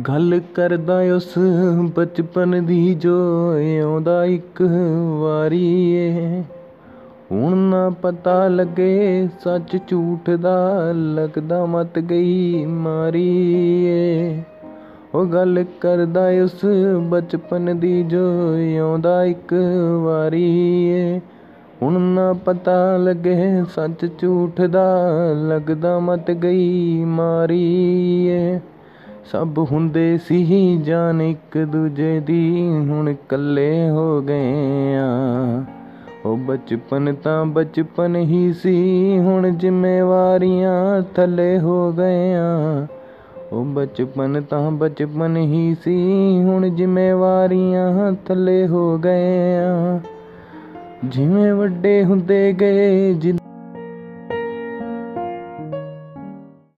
ਗੱਲ ਕਰਦਾ ਉਸ ਬਚਪਨ ਦੀ ਜੋ ਆਉਂਦਾ ਇੱਕ ਵਾਰੀ ਏ। ਹੁਣ ਨਾ ਪਤਾ ਲੱਗੇ, ਸੱਚ ਝੂਠ ਦਾ ਲੱਗਦਾ ਮਤ ਗਈ ਮਾਰੀ ਏ। ਉਹ ਗੱਲ ਕਰਦਾ ਉਸ ਬਚਪਨ ਦੀ ਜੋ ਆਉਂਦਾ ਇੱਕ ਵਾਰੀ ਏ। ਹੁਣ ਨਾ ਪਤਾ ਲੱਗੇ, ਸੱਚ ਝੂਠ ਦਾ ਲੱਗਦਾ ਮਤ ਗਈ ਮਾਰੀ ਏ। ਸਭ ਹੁੰਦੇ ਸੀ ਜਾਨ ਇੱਕ ਦੂਜੇ ਦੀ। ਹੁਣ ਇਕੱਲੇ ਹੋ ਗਏ ਆ। ਉਹ ਬਚਪਨ ਤਾਂ ਬਚਪਨ ਹੀ ਸੀ। ਹੁਣ ਜ਼ਿੰਮੇਵਾਰੀਆਂ ਥੱਲੇ ਹੋ ਗਏ ਆ। ਉਹ ਬਚਪਨ ਤਾਂ ਬਚਪਨ ਹੀ ਸੀ। ਹੁਣ ਜ਼ਿੰਮੇਵਾਰੀਆਂ ਥੱਲੇ ਹੋ ਗਏ ਆ। ਜਿਵੇਂ ਵੱਡੇ ਹੁੰਦੇ ਗਏ